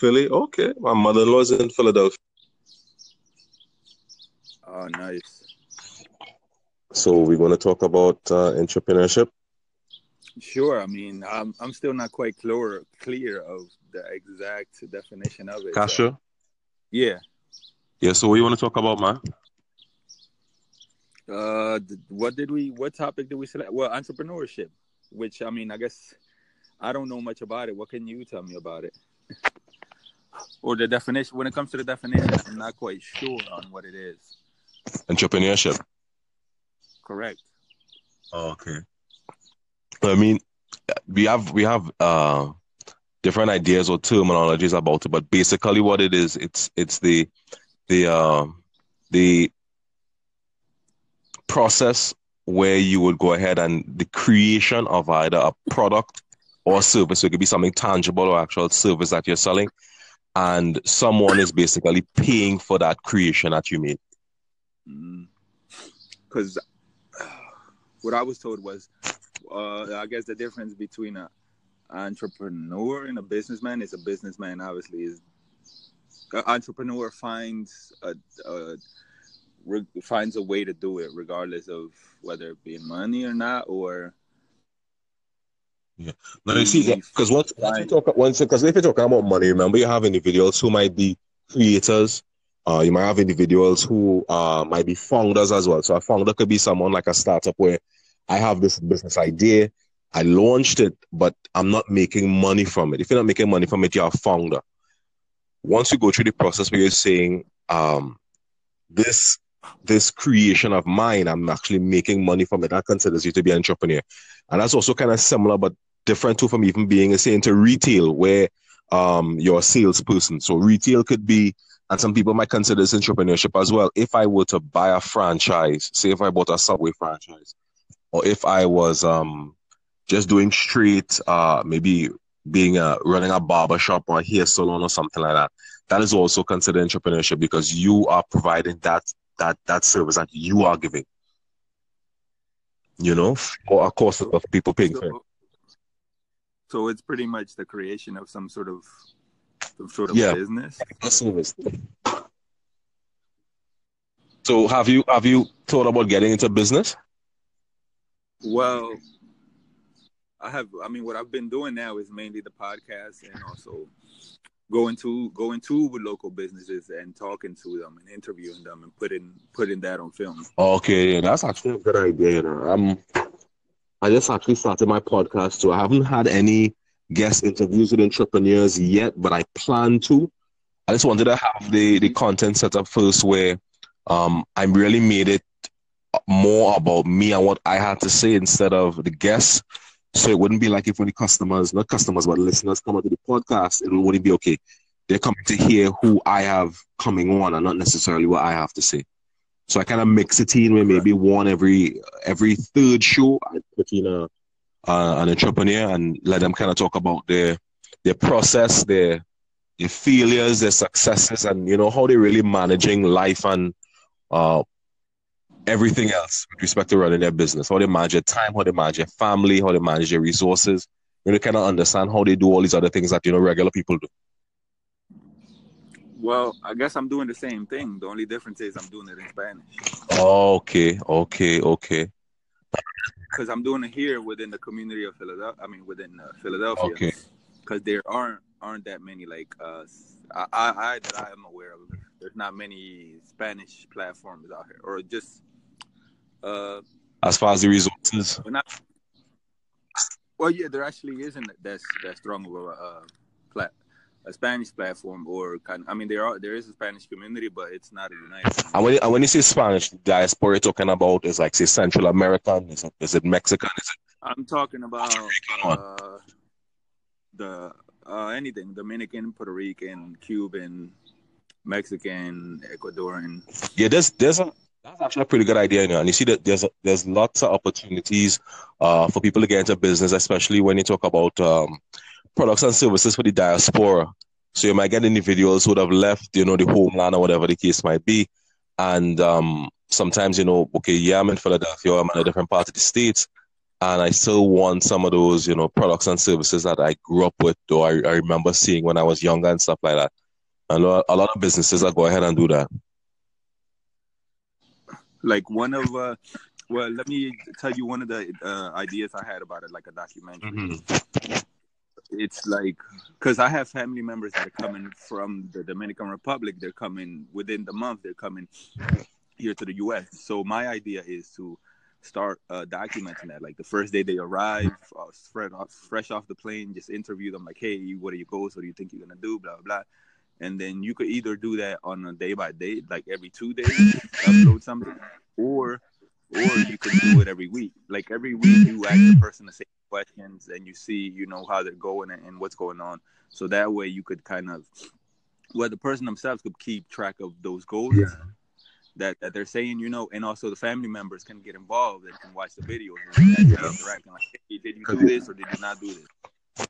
Philly. Okay, my mother-in-law's in Philadelphia. Oh, nice. So we're going to talk about uh, entrepreneurship. Sure. I mean, I'm I'm still not quite clear clear of the exact definition of it. Kasha. So, yeah. Yeah. So what you want to talk about, man? Uh, what did we? What topic did we select? Well, entrepreneurship. Which I mean, I guess I don't know much about it. What can you tell me about it? or the definition. When it comes to the definition, I'm not quite sure on what it is. Entrepreneurship. Correct. Oh, okay. I mean, we have we have uh, different ideas or terminologies about it, but basically, what it is, it's it's the the uh, the process where you would go ahead and the creation of either a product or service. So it could be something tangible or actual service that you're selling, and someone is basically paying for that creation that you made. Because what I was told was, uh, I guess the difference between an entrepreneur and a businessman is a businessman obviously is an entrepreneur finds a, a re, finds a way to do it regardless of whether it be money or not or Yeah. Now you see, because once, once you talk once because if you're talking about money, remember you have individuals who might be creators. Uh, you might have individuals who uh, might be founders as well. So a founder could be someone like a startup where I have this business idea, I launched it, but I'm not making money from it. If you're not making money from it, you're a founder. Once you go through the process where you're saying, um, this this creation of mine, I'm actually making money from it, that considers you to be an entrepreneur. And that's also kind of similar but different too from even being a say into retail where um you're a salesperson. So retail could be and some people might consider this entrepreneurship as well. If I were to buy a franchise, say if I bought a Subway franchise, or if I was um just doing straight uh maybe being a running a barber shop or a hair salon or something like that, that is also considered entrepreneurship because you are providing that that that service that you are giving. You know, for a cost of people paying for it. so, so it's pretty much the creation of some sort of some sort of Yeah. business. So have you have you thought about getting into business? Well, I have. I mean, what I've been doing now is mainly the podcast and also going to going to with local businesses and talking to them and interviewing them and putting putting that on film. Okay, yeah, that's actually a good idea. You know, um, I just actually started my podcast too. I haven't had any guest interviews with entrepreneurs yet, but I plan to. I just wanted to have the the content set up first, where um I really made it more about me and what I had to say instead of the guests. So it wouldn't be like if the customers, not customers, but listeners come onto the podcast, it wouldn't be okay. They're coming to hear who I have coming on and not necessarily what I have to say. So I kind of mix it in where maybe one every every third show I put in a uh, an entrepreneur and let them kind of talk about their their process, their their failures, their successes, and you know how they're really managing life and uh, everything else with respect to running their business. How they manage their time, how they manage their family, how they manage their resources. Really kind of understand how they do all these other things that you know regular people do. Well, I guess I'm doing the same thing. The only difference is I'm doing it in Spanish Okay, okay, okay, because I'm doing it here within the community of Philadelphia. I mean, within uh, Philadelphia. okay. because there aren't aren't that many like uh I, I I that I am aware of. There's not many Spanish platforms out here, or just uh, As far as the resources, not. Well, yeah, there actually isn't that strong of a uh, a Spanish platform, or kind. I mean, there are there is a Spanish community, but it's not united. and when and when you say Spanish diaspora, you're talking about is like say Central American, is it, is it Mexican, is it I'm talking about uh, the uh, anything Dominican, Puerto Rican, Cuban, Mexican, Ecuadorian. Yeah, there's there's a that's actually a pretty good idea, you know. And you see that there's a, there's lots of opportunities uh, for people to get into business, especially when you talk about um, products and services for the diaspora. So you might get individuals who would have left, you know, the homeland or whatever the case might be, and um, sometimes you know, okay, yeah, I'm in Philadelphia, I'm in a different part of the states, and I still want some of those, you know, products and services that I grew up with, or I, I remember seeing when I was younger and stuff like that. I know a lot of businesses that go ahead and do that. Like one of, uh, well, let me tell you one of the uh, ideas I had about it, like a documentary. Mm-hmm. It's like because I have family members that are coming from the Dominican Republic. They're coming within the month. They're coming here to the U.S. So my idea is to start uh, documenting that. Like the first day they arrive, uh, fresh off, fresh off the plane, just interview them. Like, hey, what are your goals? What do you think you're gonna do? Blah blah. blah. And then you could either do that on a day by day, like every two days, upload something, or or you could do it every week. Like every week, you ask the person to same questions, and you see, you know, how they're going and, and what's going on. So that way, you could kind of, well, the person themselves could keep track of those goals. Yeah that, that they're saying, you know, and also the family members can get involved and can watch the videos and interacting like, hey, did you do this or did you not do this?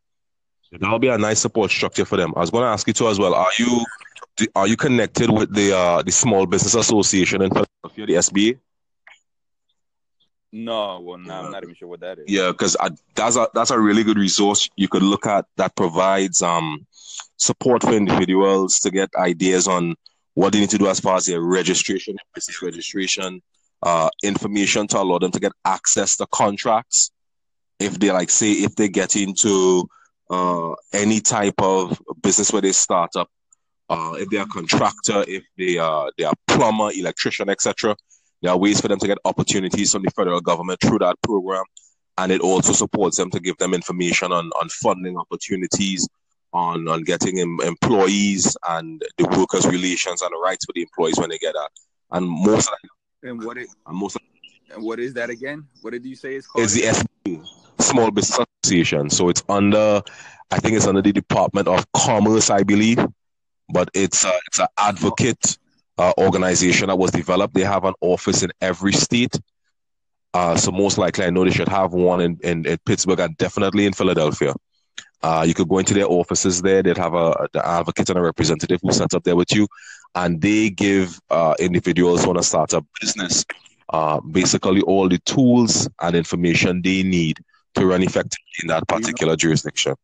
That'll be a nice support structure for them. I was going to ask you too as well. Are you are you connected with the uh, the Small Business Association in Philadelphia, the SBA? No, well, no, I'm not even sure what that is. Yeah, because that's a that's a really good resource you could look at that provides um support for individuals to get ideas on what they need to do as far as their registration, business registration, uh, information to allow them to get access to contracts. If they like, say, if they get into uh, any type of business where they start up, uh, if they're a contractor, if they are they are plumber, electrician, etc., there are ways for them to get opportunities from the federal government through that program, and it also supports them to give them information on on funding opportunities, on on getting em- employees and the workers' relations and the rights for the employees when they get that. And most of that, and what it and most of, and what is that again? What did you say it's called? It's the SBA, Small Business Association. So it's under, I think it's under the Department of Commerce, I believe, but it's a, it's an advocate uh, organization that was developed. They have an office in every state. Uh, so most likely, I know they should have one in, in, in Pittsburgh and definitely in Philadelphia. Uh, you could go into their offices there. They'd have a the advocate and a representative who sets up there with you, and they give uh, individuals who want to start a business uh, basically all the tools and information they need to run effectively in that particular do you know, jurisdiction.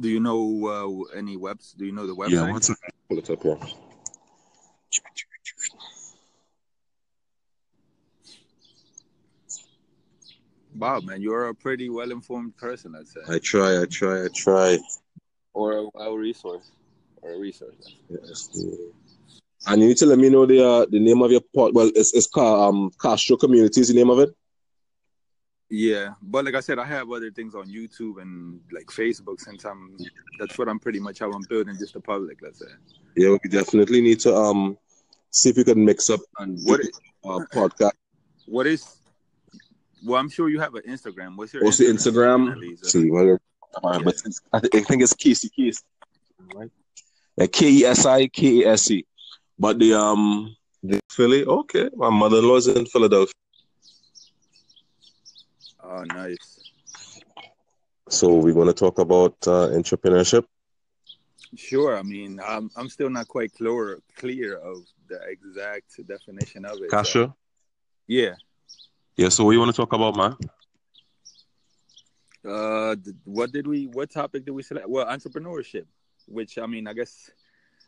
Do you know uh, any webs? Do you know the website? Yeah, what's it? Pull it up here. Wow, man, you're a pretty well informed person, I'd say. I try, I try, I try. Or a, a resource. Or a resource. Yes. And you need to let me know the uh, the name of your pot. Well, it's it's called um Castro Community is the name of it. Yeah, but like I said, I have other things on YouTube and like Facebook. Since I'm, that's what I'm pretty much how I'm building just the public. Let's say. Yeah, we definitely need to um see if we can mix up and what is, uh, podcast. What is well, I'm sure you have an Instagram. What's your What's Instagram? the Instagram? See, well, uh, but I, th- I think it's Casey Case, right? K E S I K A S E. But the um the Philly, okay. My mother in law's in Philadelphia. Oh, nice. So we're going to talk about uh, entrepreneurship. Sure. I mean, I'm I'm still not quite clear clear of the exact definition of it. Kasha. So. Yeah. Yeah. So what you want to talk about, man? Uh, what did we? What topic did we select? Well, entrepreneurship. Which I mean, I guess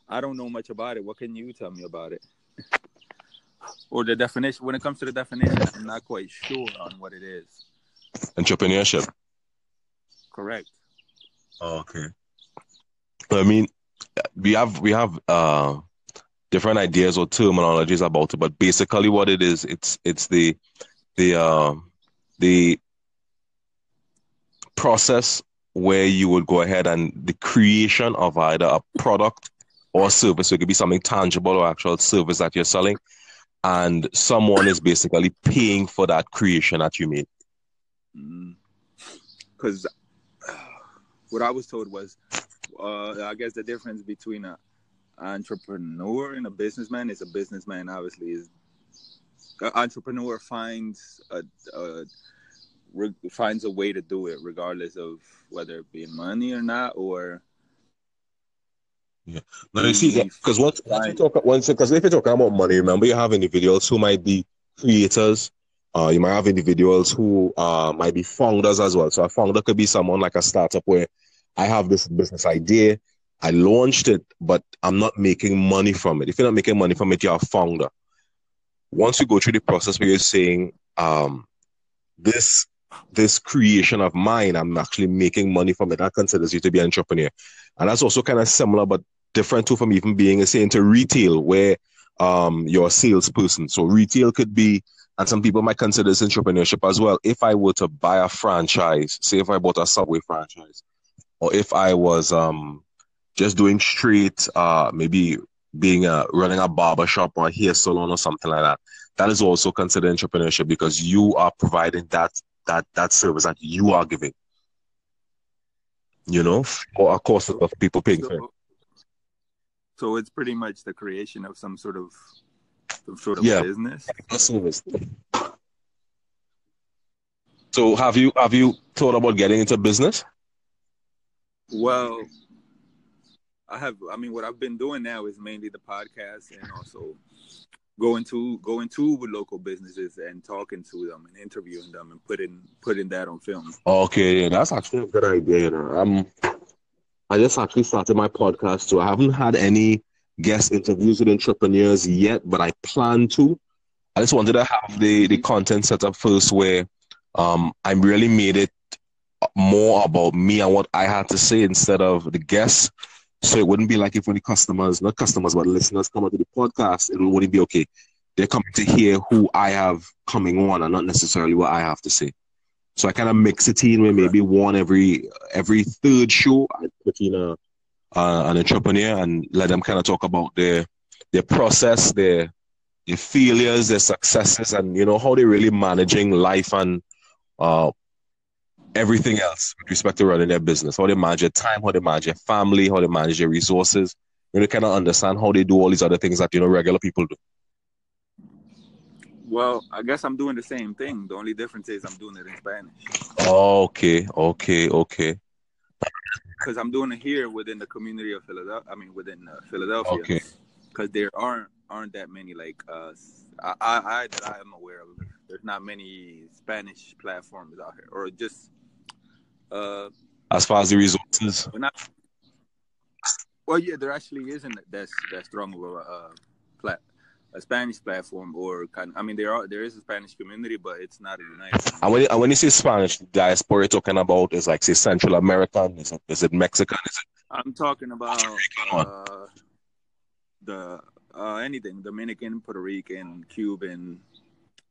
I don't know much about it. What can you tell me about it? or the definition. When it comes to the definition, I'm not quite sure on what it is. Entrepreneurship. Correct. Oh, okay. I mean, we have we have uh different ideas or terminologies about it, but basically, what it is, it's it's the the uh, the process where you would go ahead and the creation of either a product or service. So it could be something tangible or actual service that you're selling, and someone is basically paying for that creation that you made. Because mm. what I was told was, uh, I guess the difference between a entrepreneur and a businessman is a businessman obviously is an entrepreneur finds a, a re, finds a way to do it regardless of whether it be money or not or yeah now you see because once, once you talk once because if you're talking about money remember you have individuals who might be creators Uh, you might have individuals who uh, might be founders as well. So a founder could be someone like a startup where I have this business idea, I launched it, but I'm not making money from it. If you're not making money from it, you're a founder. Once you go through the process where you're saying, um, this this creation of mine, I'm actually making money from it. That considers you to be an entrepreneur. And that's also kind of similar, but different too from even being a say into retail where um you're a salesperson. So retail could be and some people might consider this entrepreneurship as well. If I were to buy a franchise, say if I bought a subway franchise, or if I was um just doing straight uh maybe being a running a barber shop or a hair salon or something like that, that is also considered entrepreneurship because you are providing that that that service that you are giving. You know, for a cost of people paying so, for it. So it's pretty much the creation of some sort of some sort of yeah. business. Service. So have you have you thought about getting into business? Well, I have. I mean, what I've been doing now is mainly the podcast and also going to going to with local businesses and talking to them and interviewing them and putting putting that on film. Okay, yeah, that's actually a good idea. You know, um, I just actually started my podcast too. I haven't had any guest interviews with entrepreneurs yet, but I plan to. I just wanted to have the the content set up first where um I really made it more about me and what I had to say instead of the guests. So it wouldn't be like if when the customers, not customers, but listeners come onto the podcast, it wouldn't be okay. They're coming to hear who I have coming on and not necessarily what I have to say. So I kind of mix it in where maybe one every every third show I put in a uh, an entrepreneur and let them kind of talk about their their process, their their failures, their successes, and you know how they're really managing life and uh, everything else with respect to running their business, how they manage their time, how they manage their family, how they manage their resources. Really kind of understand how they do all these other things that you know regular people do. Well, I guess I'm doing the same thing. The only difference is I'm doing it in Spanish. Okay, okay, okay. Because I'm doing it here within the community of Philadelphia. I mean, within uh, Philadelphia. Okay. Because there aren't aren't that many like uh, I, I that I am aware of. There's not many Spanish platforms out here, or just uh, as far as the resources. Well, yeah, there actually isn't that that strong of a uh, plat, a Spanish platform, or kind. Of, I mean, there are there is a Spanish community, but it's not a united. And when and when you say Spanish diaspora, you're talking about is like say Central American, is it, is it Mexican? Is it? I'm talking about uh, the uh, anything Dominican, Puerto Rican, Cuban,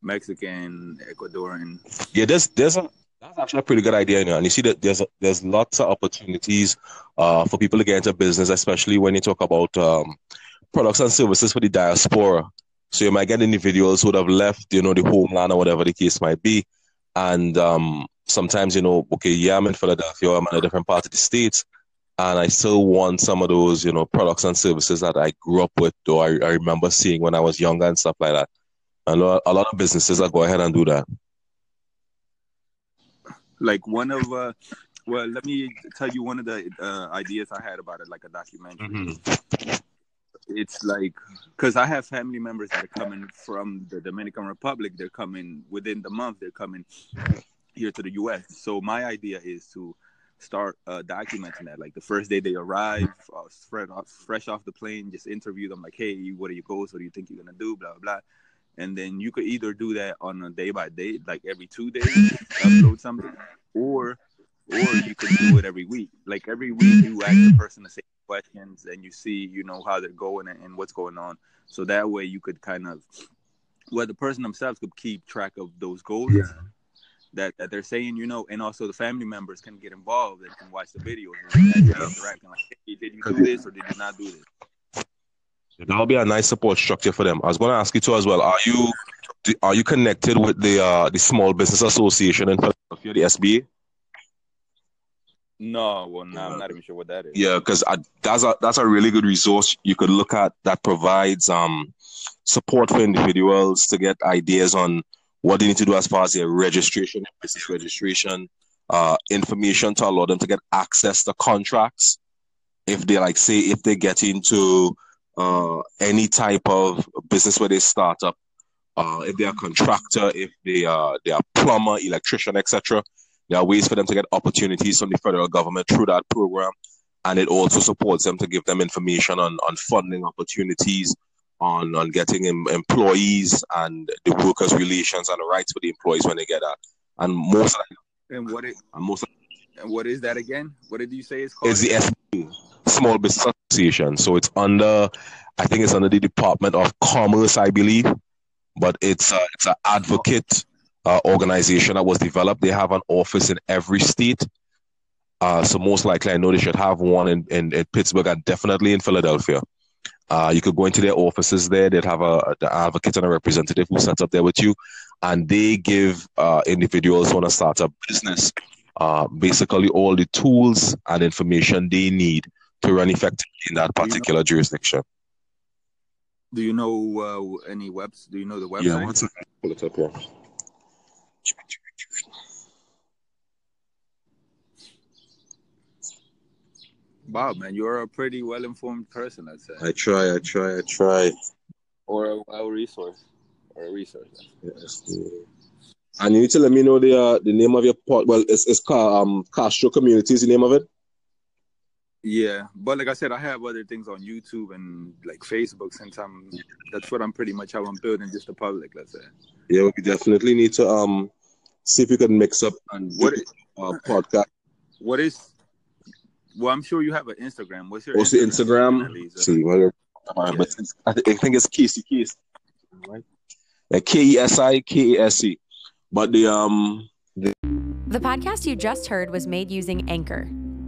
Mexican, Ecuadorian. Yeah, there's there's a that's actually a pretty good idea, you know. And you see that there's there's lots of opportunities uh, for people to get into business, especially when you talk about um, products and services for the diaspora. So you might get individuals who would have left, you know, the homeland or whatever the case might be, and um, sometimes you know, okay, yeah, I'm in Philadelphia, I'm in a different part of the states, and I still want some of those, you know, products and services that I grew up with, or I, I remember seeing when I was younger and stuff like that. And a lot of businesses that go ahead and do that. Like one of, uh, well, let me tell you one of the uh, ideas I had about it, like a documentary. Mm-hmm. It's like because I have family members that are coming from the Dominican Republic. They're coming within the month. They're coming here to the U.S. So my idea is to start uh, documenting that. Like the first day they arrive, uh, fresh off, fresh off the plane, just interview them. Like, hey, what are your goals? What do you think you're gonna do? Blah blah. blah and then you could either do that on a day by day, like every two days, upload something, or or you could do it every week. Like every week, you ask the person the same questions, and you see, you know, how they're going and, and what's going on. So that way, you could kind of, well, the person themselves could keep track of those goals. Yeah. That, that they're saying, you know, and also the family members can get involved and can watch the videos and interacting like, hey, did you do this or did you not do this? That'll be a nice support structure for them. I was going to ask you too as well. Are you are you connected with the uh, the Small Business Association in Philadelphia, the SBA? No, well, no, I'm not even sure what that is. Yeah, because that's a that's a really good resource you could look at that provides um support for individuals to get ideas on what they need to do as far as their registration, business registration, uh, information to allow them to get access to contracts. If they like, say, if they get into uh, any type of business where they start up, uh, if they're a contractor, if they are they are plumber, electrician, etc. There are ways for them to get opportunities from the federal government through that program, and it also supports them to give them information on on funding opportunities, on on getting em- employees and the workers' relations and the rights for the employees when they get that. And most and what it and most and what is that again? What did you say it's called? is the SBA, Small Business Association. So it's under, I think it's under the Department of Commerce, I believe, but it's a, it's an advocate uh, organization that was developed. They have an office in every state. Uh, so most likely, I know they should have one in, in, in Pittsburgh and definitely in Philadelphia. Uh, you could go into their offices there. They'd have a advocate and a representative who sets up there with you, and they give uh, individuals who want to start a business uh, basically all the tools and information they need to run effectively in that particular do you know, jurisdiction. Do you know uh, any webs? Do you know the website? Yeah, what's pull it up here. Wow, man, you're a pretty well-informed person, I'd say, I try, I try, I try. or a well resource, or a resource. Yes. And you need to let me know the uh, the name of your pot. Well, it's it's called um Castro Community is the name of it. Yeah, but like I said, I have other things on YouTube and like Facebook. Since I'm, that's what I'm pretty much how I'm building just the public. Let's say. Yeah, we definitely need to um see if we can mix up and What do is, a podcast. what is? Well, I'm sure you have an Instagram. What's your What's the Instagram? Definitely, so- see, well, uh, but I, think it's Casey Case, right? Yeah, K E S I K A S E. But the um The podcast you just heard was made using Anchor.